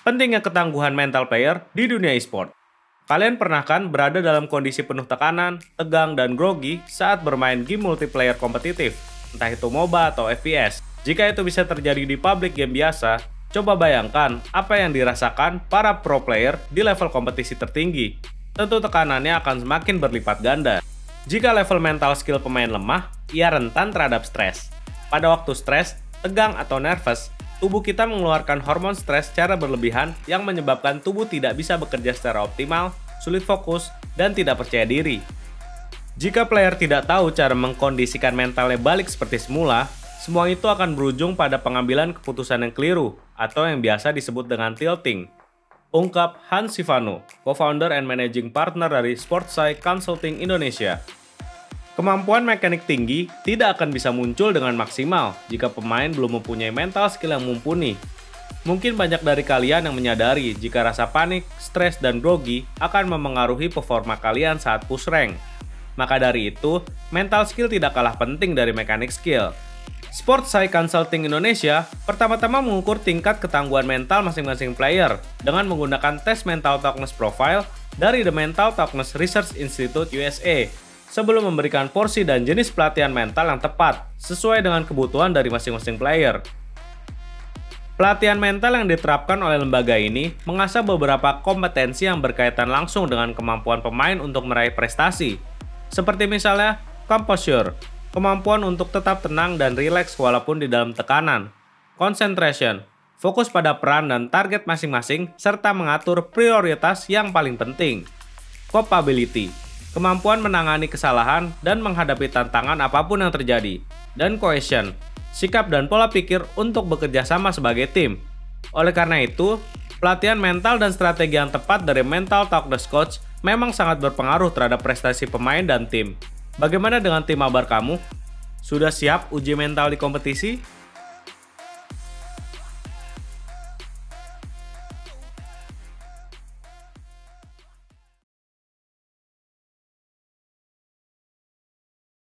Pentingnya ketangguhan mental player di dunia e-sport. Kalian pernah kan berada dalam kondisi penuh tekanan, tegang, dan grogi saat bermain game multiplayer kompetitif, entah itu MOBA atau FPS. Jika itu bisa terjadi di public game biasa, coba bayangkan apa yang dirasakan para pro player di level kompetisi tertinggi. Tentu tekanannya akan semakin berlipat ganda. Jika level mental skill pemain lemah, ia rentan terhadap stres. Pada waktu stres, tegang atau nervous, tubuh kita mengeluarkan hormon stres secara berlebihan yang menyebabkan tubuh tidak bisa bekerja secara optimal, sulit fokus, dan tidak percaya diri. Jika player tidak tahu cara mengkondisikan mentalnya balik seperti semula, semua itu akan berujung pada pengambilan keputusan yang keliru atau yang biasa disebut dengan tilting. Ungkap Hans Sivano, co-founder and managing partner dari Sportsai Consulting Indonesia. Kemampuan mekanik tinggi tidak akan bisa muncul dengan maksimal jika pemain belum mempunyai mental skill yang mumpuni. Mungkin banyak dari kalian yang menyadari jika rasa panik, stres, dan grogi akan memengaruhi performa kalian saat push rank. Maka dari itu, mental skill tidak kalah penting dari mekanik skill. Sportsai Consulting Indonesia pertama-tama mengukur tingkat ketangguhan mental masing-masing player dengan menggunakan tes mental toughness profile dari The Mental Toughness Research Institute USA sebelum memberikan porsi dan jenis pelatihan mental yang tepat sesuai dengan kebutuhan dari masing-masing player. Pelatihan mental yang diterapkan oleh lembaga ini mengasah beberapa kompetensi yang berkaitan langsung dengan kemampuan pemain untuk meraih prestasi, seperti misalnya composure, kemampuan untuk tetap tenang dan rileks walaupun di dalam tekanan, concentration, fokus pada peran dan target masing-masing, serta mengatur prioritas yang paling penting, copability, kemampuan menangani kesalahan dan menghadapi tantangan apa pun yang terjadi, dan cohesion, sikap dan pola pikir untuk bekerja sama sebagai tim. Oleh karena itu, pelatihan mental dan strategi yang tepat dari Mental Toughness Coach memang sangat berpengaruh terhadap prestasi pemain dan tim. Bagaimana dengan tim mabar kamu? Sudah siap uji mental di kompetisi?